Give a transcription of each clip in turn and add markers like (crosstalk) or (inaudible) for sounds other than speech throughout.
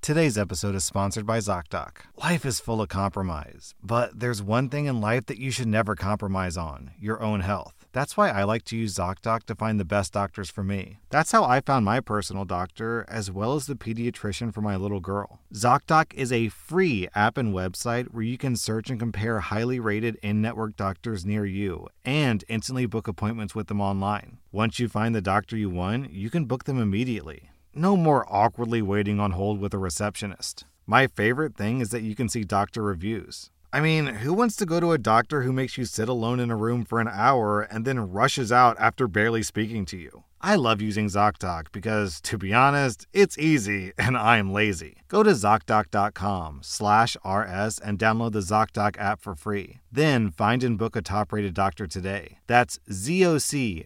Today's episode is sponsored by ZocDoc. Life is full of compromise, but there's one thing in life that you should never compromise on your own health. That's why I like to use ZocDoc to find the best doctors for me. That's how I found my personal doctor, as well as the pediatrician for my little girl. ZocDoc is a free app and website where you can search and compare highly rated in network doctors near you and instantly book appointments with them online. Once you find the doctor you want, you can book them immediately. No more awkwardly waiting on hold with a receptionist. My favorite thing is that you can see doctor reviews. I mean, who wants to go to a doctor who makes you sit alone in a room for an hour and then rushes out after barely speaking to you? I love using ZocDoc because, to be honest, it's easy (laughs) and I'm lazy. Go to ZocDoc.com slash RS and download the ZocDoc app for free. Then find and book a top-rated doctor today. That's ZocDoc.com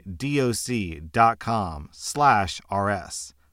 slash RS.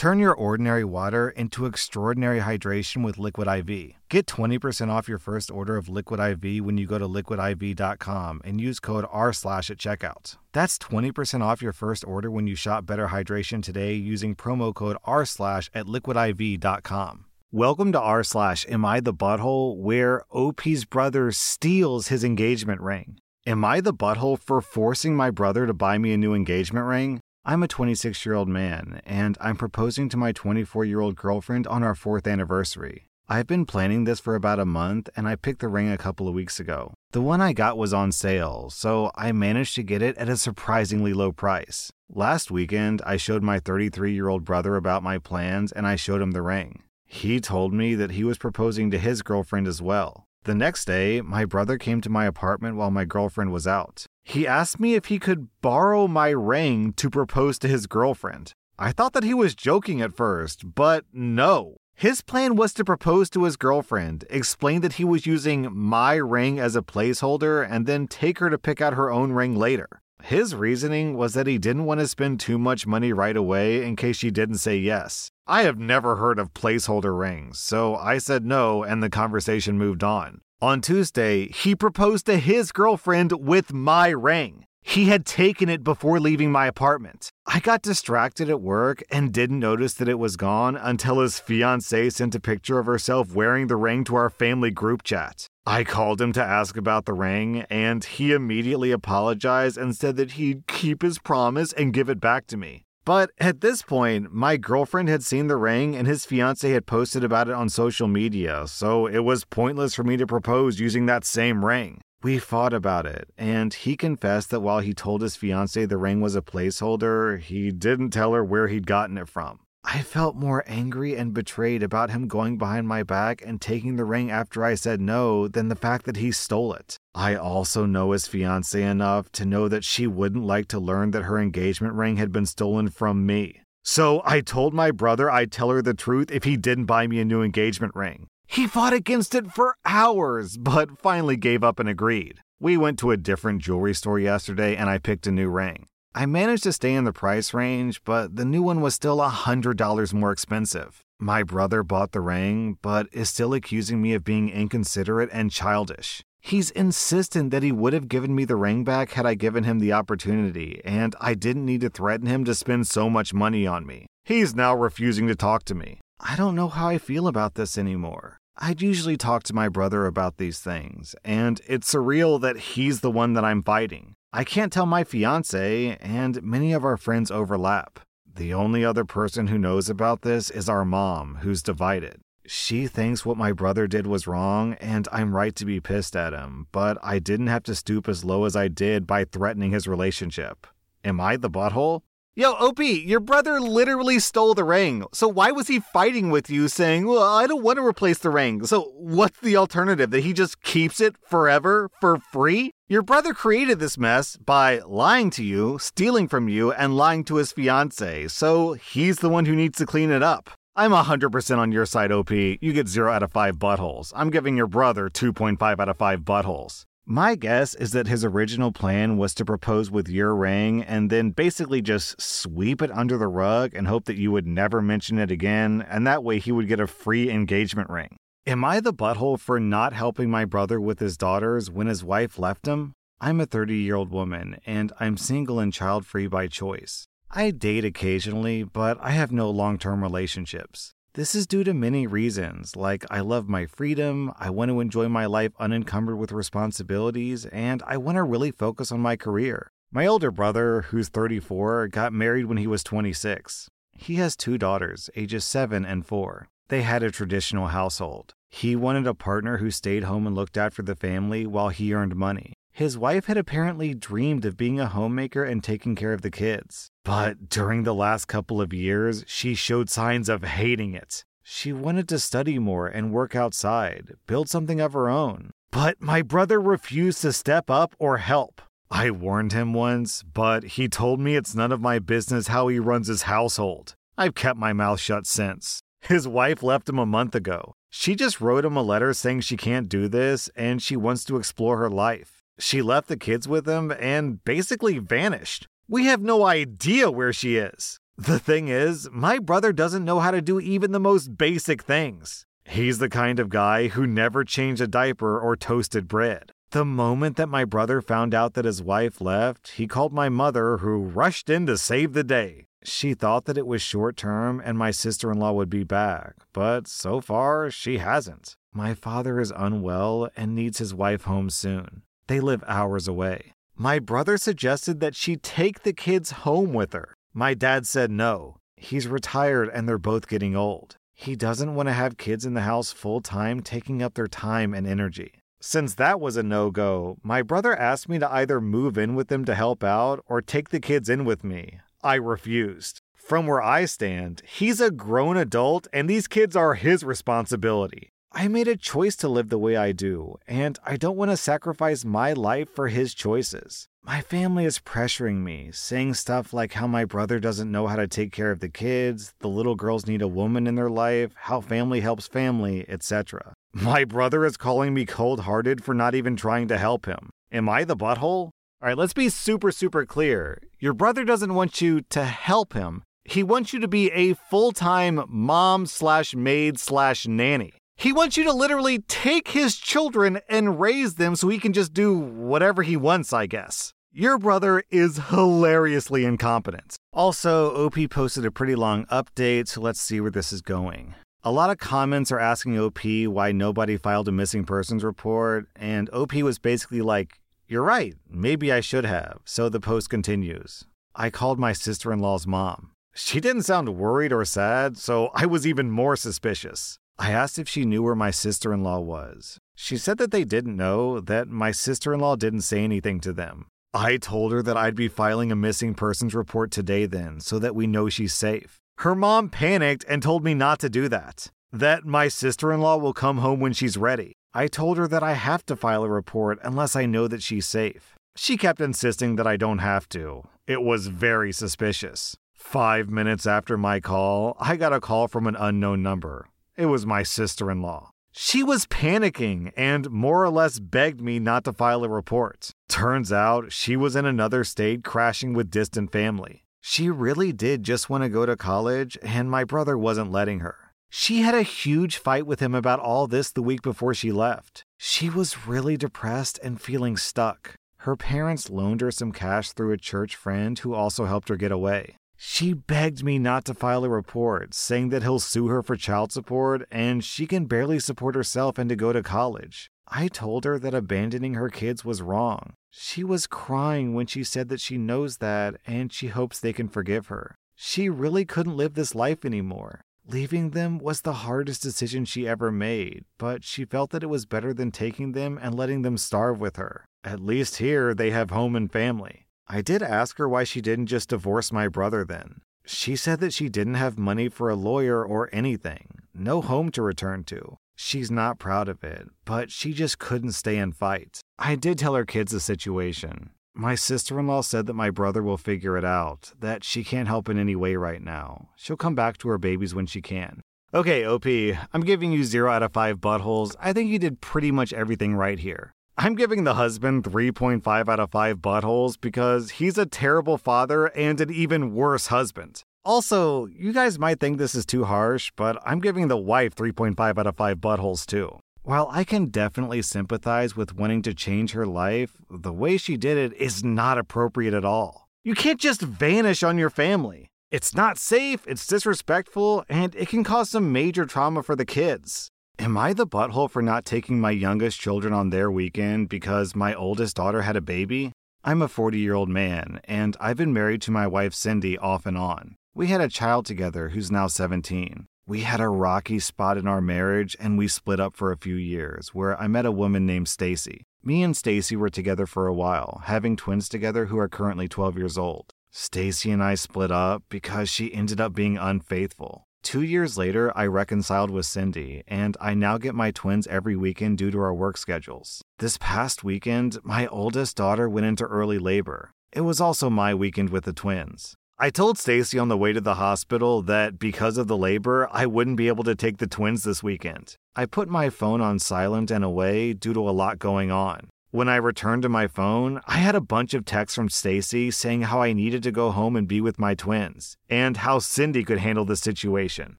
Turn your ordinary water into extraordinary hydration with Liquid IV. Get 20% off your first order of Liquid IV when you go to liquidiv.com and use code R slash at checkout. That's 20% off your first order when you shop Better Hydration today using promo code R slash at liquidiv.com. Welcome to R slash Am I the Butthole, where OP's brother steals his engagement ring. Am I the butthole for forcing my brother to buy me a new engagement ring? I'm a 26 year old man, and I'm proposing to my 24 year old girlfriend on our fourth anniversary. I've been planning this for about a month, and I picked the ring a couple of weeks ago. The one I got was on sale, so I managed to get it at a surprisingly low price. Last weekend, I showed my 33 year old brother about my plans, and I showed him the ring. He told me that he was proposing to his girlfriend as well. The next day, my brother came to my apartment while my girlfriend was out. He asked me if he could borrow my ring to propose to his girlfriend. I thought that he was joking at first, but no. His plan was to propose to his girlfriend, explain that he was using my ring as a placeholder, and then take her to pick out her own ring later. His reasoning was that he didn't want to spend too much money right away in case she didn't say yes. I have never heard of placeholder rings, so I said no and the conversation moved on. On Tuesday, he proposed to his girlfriend with my ring. He had taken it before leaving my apartment. I got distracted at work and didn't notice that it was gone until his fiancee sent a picture of herself wearing the ring to our family group chat. I called him to ask about the ring, and he immediately apologized and said that he'd keep his promise and give it back to me. But at this point, my girlfriend had seen the ring and his fiance had posted about it on social media, so it was pointless for me to propose using that same ring. We fought about it, and he confessed that while he told his fiance the ring was a placeholder, he didn't tell her where he'd gotten it from. I felt more angry and betrayed about him going behind my back and taking the ring after I said no than the fact that he stole it. I also know his fiancee enough to know that she wouldn't like to learn that her engagement ring had been stolen from me. So I told my brother I'd tell her the truth if he didn't buy me a new engagement ring. He fought against it for hours, but finally gave up and agreed. We went to a different jewelry store yesterday and I picked a new ring. I managed to stay in the price range, but the new one was still $100 more expensive. My brother bought the ring, but is still accusing me of being inconsiderate and childish. He's insistent that he would have given me the ring back had I given him the opportunity, and I didn't need to threaten him to spend so much money on me. He's now refusing to talk to me. I don't know how I feel about this anymore. I'd usually talk to my brother about these things, and it's surreal that he's the one that I'm fighting. I can't tell my fiance, and many of our friends overlap. The only other person who knows about this is our mom, who's divided. She thinks what my brother did was wrong, and I'm right to be pissed at him, but I didn't have to stoop as low as I did by threatening his relationship. Am I the butthole? Yo, OP, your brother literally stole the ring. So why was he fighting with you saying, well, I don't want to replace the ring? So what's the alternative? That he just keeps it forever for free? Your brother created this mess by lying to you, stealing from you, and lying to his fiance. So he's the one who needs to clean it up. I'm 100% on your side, OP. You get 0 out of 5 buttholes. I'm giving your brother 2.5 out of 5 buttholes. My guess is that his original plan was to propose with your ring and then basically just sweep it under the rug and hope that you would never mention it again, and that way he would get a free engagement ring. Am I the butthole for not helping my brother with his daughters when his wife left him? I'm a 30 year old woman, and I'm single and child free by choice. I date occasionally, but I have no long term relationships. This is due to many reasons, like I love my freedom, I want to enjoy my life unencumbered with responsibilities, and I want to really focus on my career. My older brother, who's 34, got married when he was 26. He has two daughters, ages 7 and 4. They had a traditional household. He wanted a partner who stayed home and looked after the family while he earned money. His wife had apparently dreamed of being a homemaker and taking care of the kids. But during the last couple of years, she showed signs of hating it. She wanted to study more and work outside, build something of her own. But my brother refused to step up or help. I warned him once, but he told me it's none of my business how he runs his household. I've kept my mouth shut since. His wife left him a month ago. She just wrote him a letter saying she can't do this and she wants to explore her life. She left the kids with him and basically vanished. We have no idea where she is. The thing is, my brother doesn't know how to do even the most basic things. He's the kind of guy who never changed a diaper or toasted bread. The moment that my brother found out that his wife left, he called my mother, who rushed in to save the day. She thought that it was short term and my sister in law would be back, but so far, she hasn't. My father is unwell and needs his wife home soon. They live hours away. My brother suggested that she take the kids home with her. My dad said no. He's retired and they're both getting old. He doesn't want to have kids in the house full time, taking up their time and energy. Since that was a no go, my brother asked me to either move in with them to help out or take the kids in with me. I refused. From where I stand, he's a grown adult and these kids are his responsibility. I made a choice to live the way I do, and I don't want to sacrifice my life for his choices. My family is pressuring me, saying stuff like how my brother doesn't know how to take care of the kids, the little girls need a woman in their life, how family helps family, etc. My brother is calling me cold hearted for not even trying to help him. Am I the butthole? All right, let's be super, super clear. Your brother doesn't want you to help him. He wants you to be a full time mom slash maid slash nanny. He wants you to literally take his children and raise them so he can just do whatever he wants, I guess. Your brother is hilariously incompetent. Also, OP posted a pretty long update, so let's see where this is going. A lot of comments are asking OP why nobody filed a missing persons report, and OP was basically like, You're right, maybe I should have. So the post continues. I called my sister in law's mom. She didn't sound worried or sad, so I was even more suspicious. I asked if she knew where my sister in law was. She said that they didn't know, that my sister in law didn't say anything to them. I told her that I'd be filing a missing persons report today, then, so that we know she's safe. Her mom panicked and told me not to do that, that my sister in law will come home when she's ready. I told her that I have to file a report unless I know that she's safe. She kept insisting that I don't have to. It was very suspicious. Five minutes after my call, I got a call from an unknown number. It was my sister in law. She was panicking and more or less begged me not to file a report. Turns out she was in another state crashing with distant family. She really did just want to go to college, and my brother wasn't letting her. She had a huge fight with him about all this the week before she left. She was really depressed and feeling stuck. Her parents loaned her some cash through a church friend who also helped her get away. She begged me not to file a report, saying that he'll sue her for child support and she can barely support herself and to go to college. I told her that abandoning her kids was wrong. She was crying when she said that she knows that and she hopes they can forgive her. She really couldn't live this life anymore. Leaving them was the hardest decision she ever made, but she felt that it was better than taking them and letting them starve with her. At least here they have home and family. I did ask her why she didn't just divorce my brother then. She said that she didn't have money for a lawyer or anything, no home to return to. She's not proud of it, but she just couldn't stay and fight. I did tell her kids the situation. My sister in law said that my brother will figure it out, that she can't help in any way right now. She'll come back to her babies when she can. Okay, OP, I'm giving you 0 out of 5 buttholes. I think you did pretty much everything right here. I'm giving the husband 3.5 out of 5 buttholes because he's a terrible father and an even worse husband. Also, you guys might think this is too harsh, but I'm giving the wife 3.5 out of 5 buttholes too. While I can definitely sympathize with wanting to change her life, the way she did it is not appropriate at all. You can't just vanish on your family. It's not safe, it's disrespectful, and it can cause some major trauma for the kids. Am I the butthole for not taking my youngest children on their weekend because my oldest daughter had a baby? I'm a 40 year old man, and I've been married to my wife Cindy off and on. We had a child together who's now 17. We had a rocky spot in our marriage and we split up for a few years where I met a woman named Stacy. Me and Stacy were together for a while, having twins together who are currently 12 years old. Stacy and I split up because she ended up being unfaithful. Two years later, I reconciled with Cindy, and I now get my twins every weekend due to our work schedules. This past weekend, my oldest daughter went into early labor. It was also my weekend with the twins. I told Stacy on the way to the hospital that because of the labor, I wouldn't be able to take the twins this weekend. I put my phone on silent and away due to a lot going on. When I returned to my phone, I had a bunch of texts from Stacy saying how I needed to go home and be with my twins, and how Cindy could handle the situation.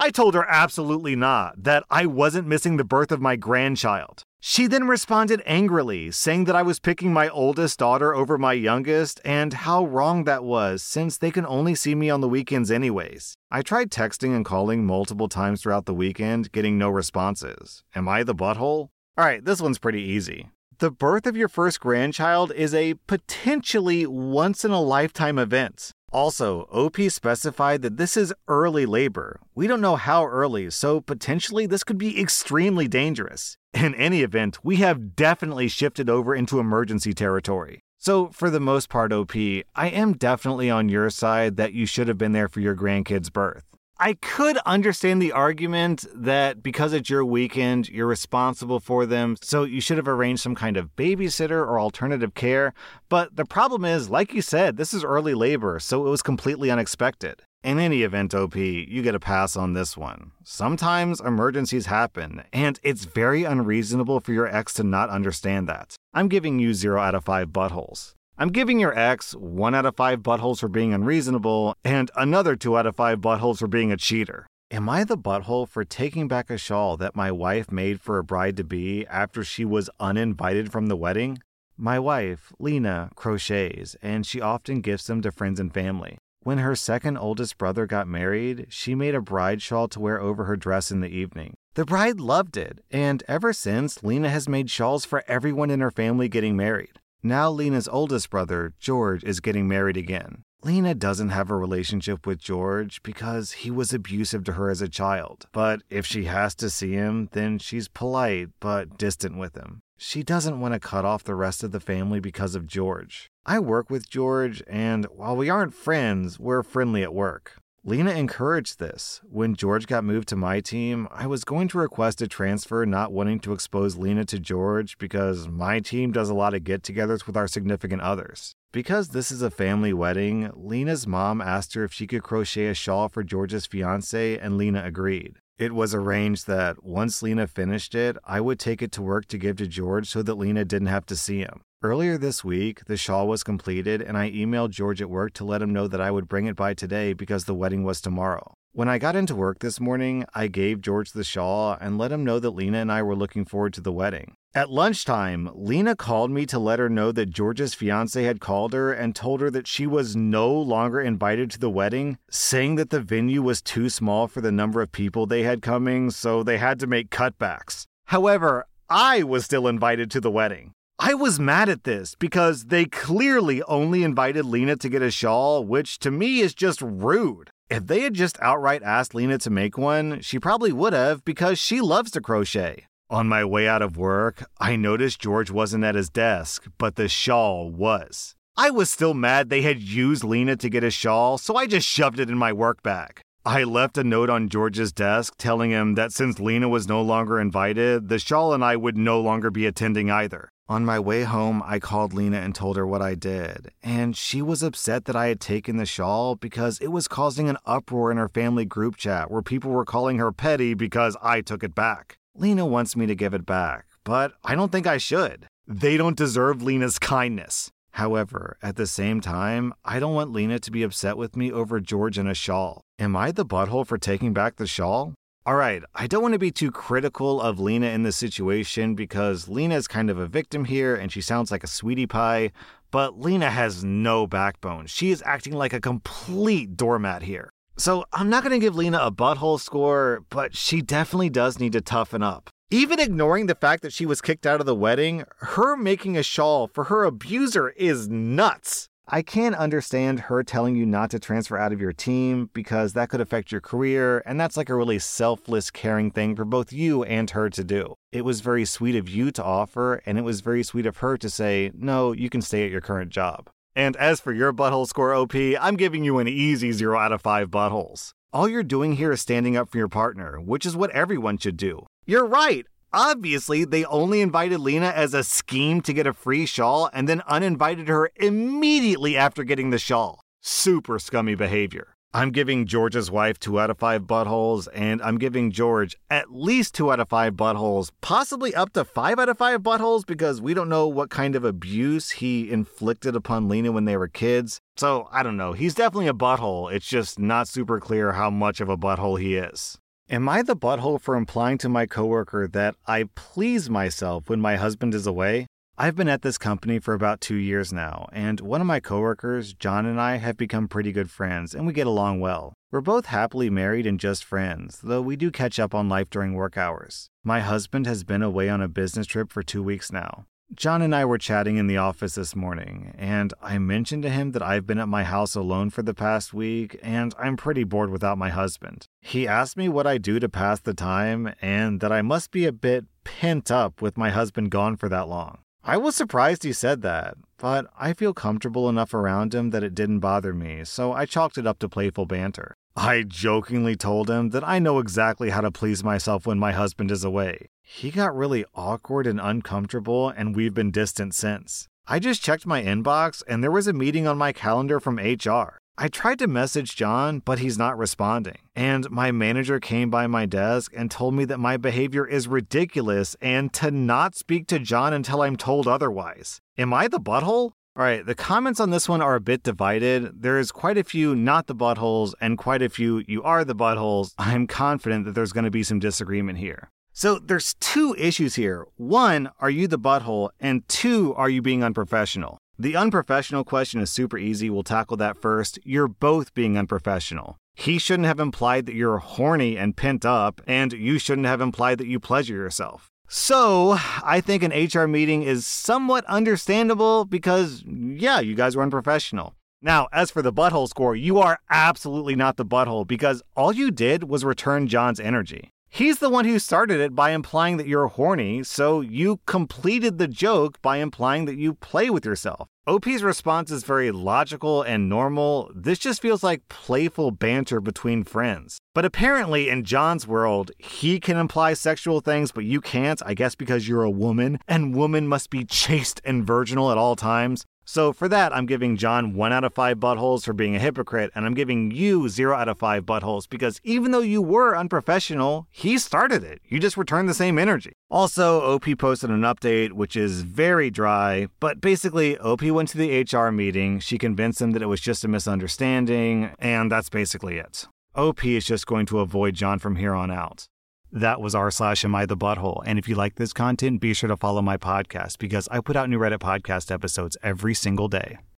I told her absolutely not, that I wasn't missing the birth of my grandchild. She then responded angrily, saying that I was picking my oldest daughter over my youngest and how wrong that was since they can only see me on the weekends anyways. I tried texting and calling multiple times throughout the weekend, getting no responses. Am I the butthole? Alright, this one's pretty easy. The birth of your first grandchild is a potentially once in a lifetime event. Also, OP specified that this is early labor. We don't know how early, so potentially this could be extremely dangerous. In any event, we have definitely shifted over into emergency territory. So, for the most part, OP, I am definitely on your side that you should have been there for your grandkid's birth. I could understand the argument that because it's your weekend, you're responsible for them, so you should have arranged some kind of babysitter or alternative care. But the problem is, like you said, this is early labor, so it was completely unexpected. In any event, OP, you get a pass on this one. Sometimes emergencies happen, and it's very unreasonable for your ex to not understand that. I'm giving you 0 out of 5 buttholes. I'm giving your ex 1 out of 5 buttholes for being unreasonable, and another 2 out of 5 buttholes for being a cheater. Am I the butthole for taking back a shawl that my wife made for a bride to be after she was uninvited from the wedding? My wife, Lena, crochets, and she often gifts them to friends and family. When her second oldest brother got married, she made a bride shawl to wear over her dress in the evening. The bride loved it, and ever since, Lena has made shawls for everyone in her family getting married. Now, Lena's oldest brother, George, is getting married again. Lena doesn't have a relationship with George because he was abusive to her as a child. But if she has to see him, then she's polite but distant with him. She doesn't want to cut off the rest of the family because of George. I work with George, and while we aren't friends, we're friendly at work. Lena encouraged this. When George got moved to my team, I was going to request a transfer, not wanting to expose Lena to George because my team does a lot of get togethers with our significant others. Because this is a family wedding, Lena's mom asked her if she could crochet a shawl for George's fiance, and Lena agreed. It was arranged that once Lena finished it, I would take it to work to give to George so that Lena didn't have to see him. Earlier this week, the shawl was completed, and I emailed George at work to let him know that I would bring it by today because the wedding was tomorrow. When I got into work this morning, I gave George the shawl and let him know that Lena and I were looking forward to the wedding. At lunchtime, Lena called me to let her know that George's fiance had called her and told her that she was no longer invited to the wedding, saying that the venue was too small for the number of people they had coming, so they had to make cutbacks. However, I was still invited to the wedding. I was mad at this because they clearly only invited Lena to get a shawl, which to me is just rude. If they had just outright asked Lena to make one, she probably would have because she loves to crochet. On my way out of work, I noticed George wasn't at his desk, but the shawl was. I was still mad they had used Lena to get a shawl, so I just shoved it in my work bag. I left a note on George's desk telling him that since Lena was no longer invited, the shawl and I would no longer be attending either. On my way home, I called Lena and told her what I did, and she was upset that I had taken the shawl because it was causing an uproar in her family group chat where people were calling her petty because I took it back. Lena wants me to give it back, but I don't think I should. They don't deserve Lena's kindness. However, at the same time, I don't want Lena to be upset with me over George and a shawl. Am I the butthole for taking back the shawl? All right, I don't want to be too critical of Lena in this situation because Lena is kind of a victim here and she sounds like a sweetie pie, but Lena has no backbone. She is acting like a complete doormat here. So I'm not going to give Lena a butthole score, but she definitely does need to toughen up. Even ignoring the fact that she was kicked out of the wedding, her making a shawl for her abuser is nuts. I can't understand her telling you not to transfer out of your team because that could affect your career, and that's like a really selfless, caring thing for both you and her to do. It was very sweet of you to offer, and it was very sweet of her to say, no, you can stay at your current job. And as for your butthole score, OP, I'm giving you an easy 0 out of 5 buttholes. All you're doing here is standing up for your partner, which is what everyone should do. You're right. Obviously, they only invited Lena as a scheme to get a free shawl and then uninvited her immediately after getting the shawl. Super scummy behavior. I'm giving George's wife 2 out of 5 buttholes, and I'm giving George at least 2 out of 5 buttholes, possibly up to 5 out of 5 buttholes because we don't know what kind of abuse he inflicted upon Lena when they were kids. So, I don't know. He's definitely a butthole. It's just not super clear how much of a butthole he is. Am I the butthole for implying to my coworker that I please myself when my husband is away? I've been at this company for about two years now, and one of my coworkers, John, and I have become pretty good friends, and we get along well. We're both happily married and just friends, though we do catch up on life during work hours. My husband has been away on a business trip for two weeks now. John and I were chatting in the office this morning, and I mentioned to him that I've been at my house alone for the past week, and I'm pretty bored without my husband. He asked me what I do to pass the time, and that I must be a bit pent up with my husband gone for that long. I was surprised he said that, but I feel comfortable enough around him that it didn't bother me, so I chalked it up to playful banter. I jokingly told him that I know exactly how to please myself when my husband is away. He got really awkward and uncomfortable, and we've been distant since. I just checked my inbox, and there was a meeting on my calendar from HR. I tried to message John, but he's not responding. And my manager came by my desk and told me that my behavior is ridiculous and to not speak to John until I'm told otherwise. Am I the butthole? All right, the comments on this one are a bit divided. There is quite a few not the buttholes and quite a few you are the buttholes. I'm confident that there's going to be some disagreement here. So there's two issues here. One, are you the butthole? And two, are you being unprofessional? The unprofessional question is super easy. We'll tackle that first. You're both being unprofessional. He shouldn't have implied that you're horny and pent up, and you shouldn't have implied that you pleasure yourself. So, I think an HR meeting is somewhat understandable because, yeah, you guys were unprofessional. Now, as for the butthole score, you are absolutely not the butthole because all you did was return John's energy. He's the one who started it by implying that you're horny, so you completed the joke by implying that you play with yourself. OP's response is very logical and normal. This just feels like playful banter between friends. But apparently, in John's world, he can imply sexual things, but you can't, I guess because you're a woman, and woman must be chaste and virginal at all times. So for that, I'm giving John 1 out of 5 buttholes for being a hypocrite, and I'm giving you 0 out of 5 buttholes because even though you were unprofessional, he started it. You just returned the same energy. Also, OP posted an update which is very dry, but basically, OP went to the HR meeting, she convinced him that it was just a misunderstanding, and that's basically it. OP is just going to avoid John from here on out. That was r slash am I the butthole. And if you like this content, be sure to follow my podcast because I put out new Reddit podcast episodes every single day.